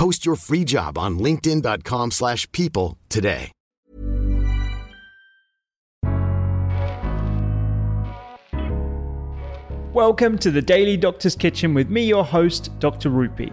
Post your free job on linkedin.com/people slash people today. Welcome to the Daily Doctor's Kitchen with me, your host, Dr. Rupy.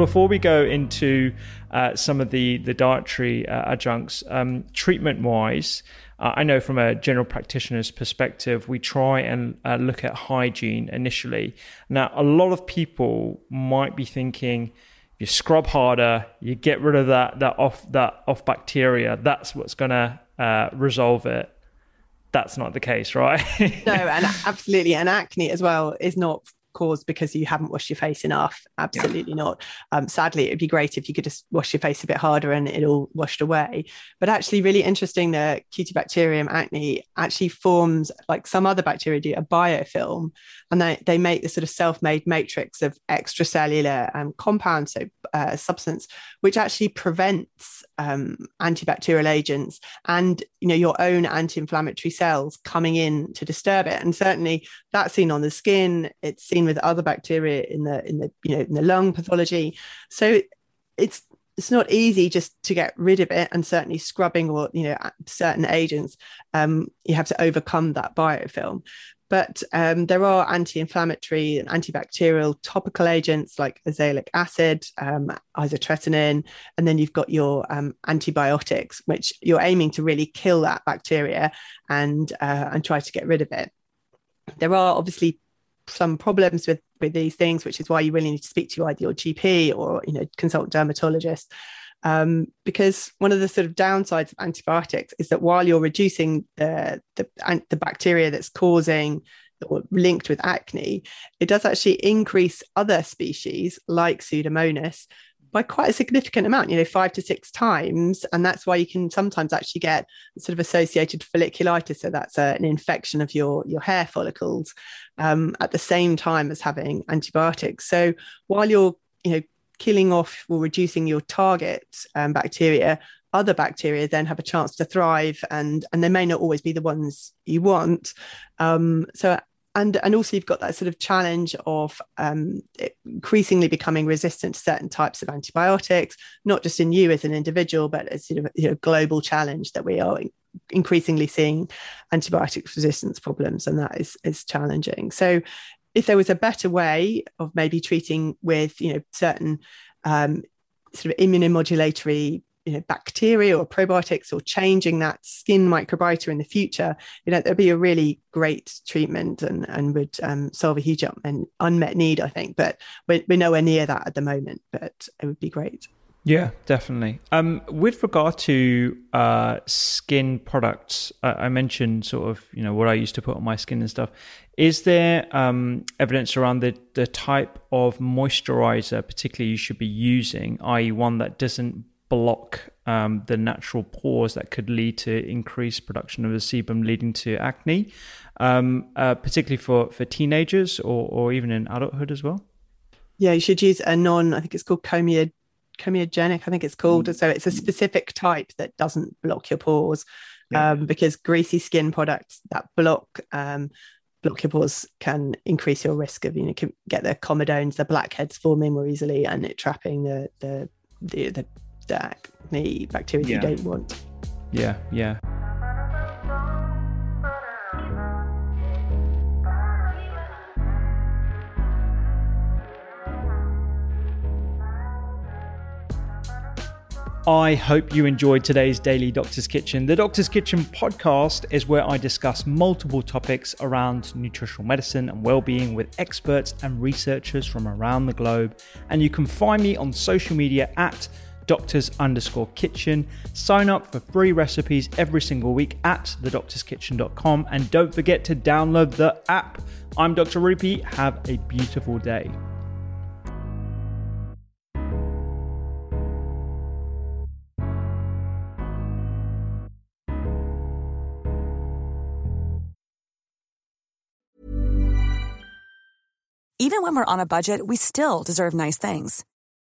before we go into uh, some of the the dietary uh, adjuncts, um, treatment wise, uh, I know from a general practitioner's perspective, we try and uh, look at hygiene initially. Now, a lot of people might be thinking. If you scrub harder, you get rid of that that off that off bacteria. That's what's going to uh, resolve it that's not the case, right? no, and absolutely. And acne as well is not caused because you haven't washed your face enough. Absolutely yeah. not. Um, sadly, it'd be great if you could just wash your face a bit harder and it all washed away. But actually, really interesting, the Cutibacterium acne actually forms, like some other bacteria do, a biofilm. And they, they make this sort of self made matrix of extracellular um, compounds, so uh, substance, which actually prevents um, antibacterial agents and you know your own anti-inflammatory cells coming in to disturb it and certainly that's seen on the skin it's seen with other bacteria in the in the you know in the lung pathology so it's it's not easy just to get rid of it and certainly scrubbing or you know certain agents um, you have to overcome that biofilm but um, there are anti-inflammatory and antibacterial topical agents like azelaic acid, um, isotretinoin, and then you've got your um, antibiotics, which you're aiming to really kill that bacteria and uh, and try to get rid of it. There are obviously some problems with with these things, which is why you really need to speak to either your GP or you know consult dermatologist. Um, because one of the sort of downsides of antibiotics is that while you're reducing the, the, the bacteria that's causing or linked with acne, it does actually increase other species like Pseudomonas by quite a significant amount, you know, five to six times. And that's why you can sometimes actually get sort of associated folliculitis. So that's a, an infection of your, your hair follicles um, at the same time as having antibiotics. So while you're, you know, killing off or reducing your target um, bacteria, other bacteria then have a chance to thrive, and and they may not always be the ones you want. Um, so and and also you've got that sort of challenge of um, increasingly becoming resistant to certain types of antibiotics, not just in you as an individual, but as sort of, you know, global challenge that we are increasingly seeing antibiotic resistance problems, and that is is challenging. So if there was a better way of maybe treating with you know certain um, sort of immunomodulatory you know bacteria or probiotics or changing that skin microbiota in the future you know there'd be a really great treatment and and would um, solve a huge unmet need i think but we're, we're nowhere near that at the moment but it would be great yeah, definitely. Um, with regard to uh, skin products, uh, I mentioned sort of you know what I used to put on my skin and stuff. Is there um, evidence around the the type of moisturizer, particularly you should be using, i.e., one that doesn't block um, the natural pores that could lead to increased production of the sebum, leading to acne, um, uh, particularly for, for teenagers or, or even in adulthood as well? Yeah, you should use a non, I think it's called comia, comedogenic, I think it's called. Mm. So it's a specific type that doesn't block your pores yeah. um, because greasy skin products that block um, block your pores can increase your risk of you know can get the comedones the blackheads forming more easily and it trapping the the the, the, the bacteria yeah. you don't want yeah yeah I hope you enjoyed today's Daily Doctor's Kitchen. The Doctor's Kitchen podcast is where I discuss multiple topics around nutritional medicine and well-being with experts and researchers from around the globe. And you can find me on social media at doctors underscore kitchen. Sign up for free recipes every single week at thedoctorskitchen.com. And don't forget to download the app. I'm Dr. Rupy. Have a beautiful day. Even when we're on a budget, we still deserve nice things.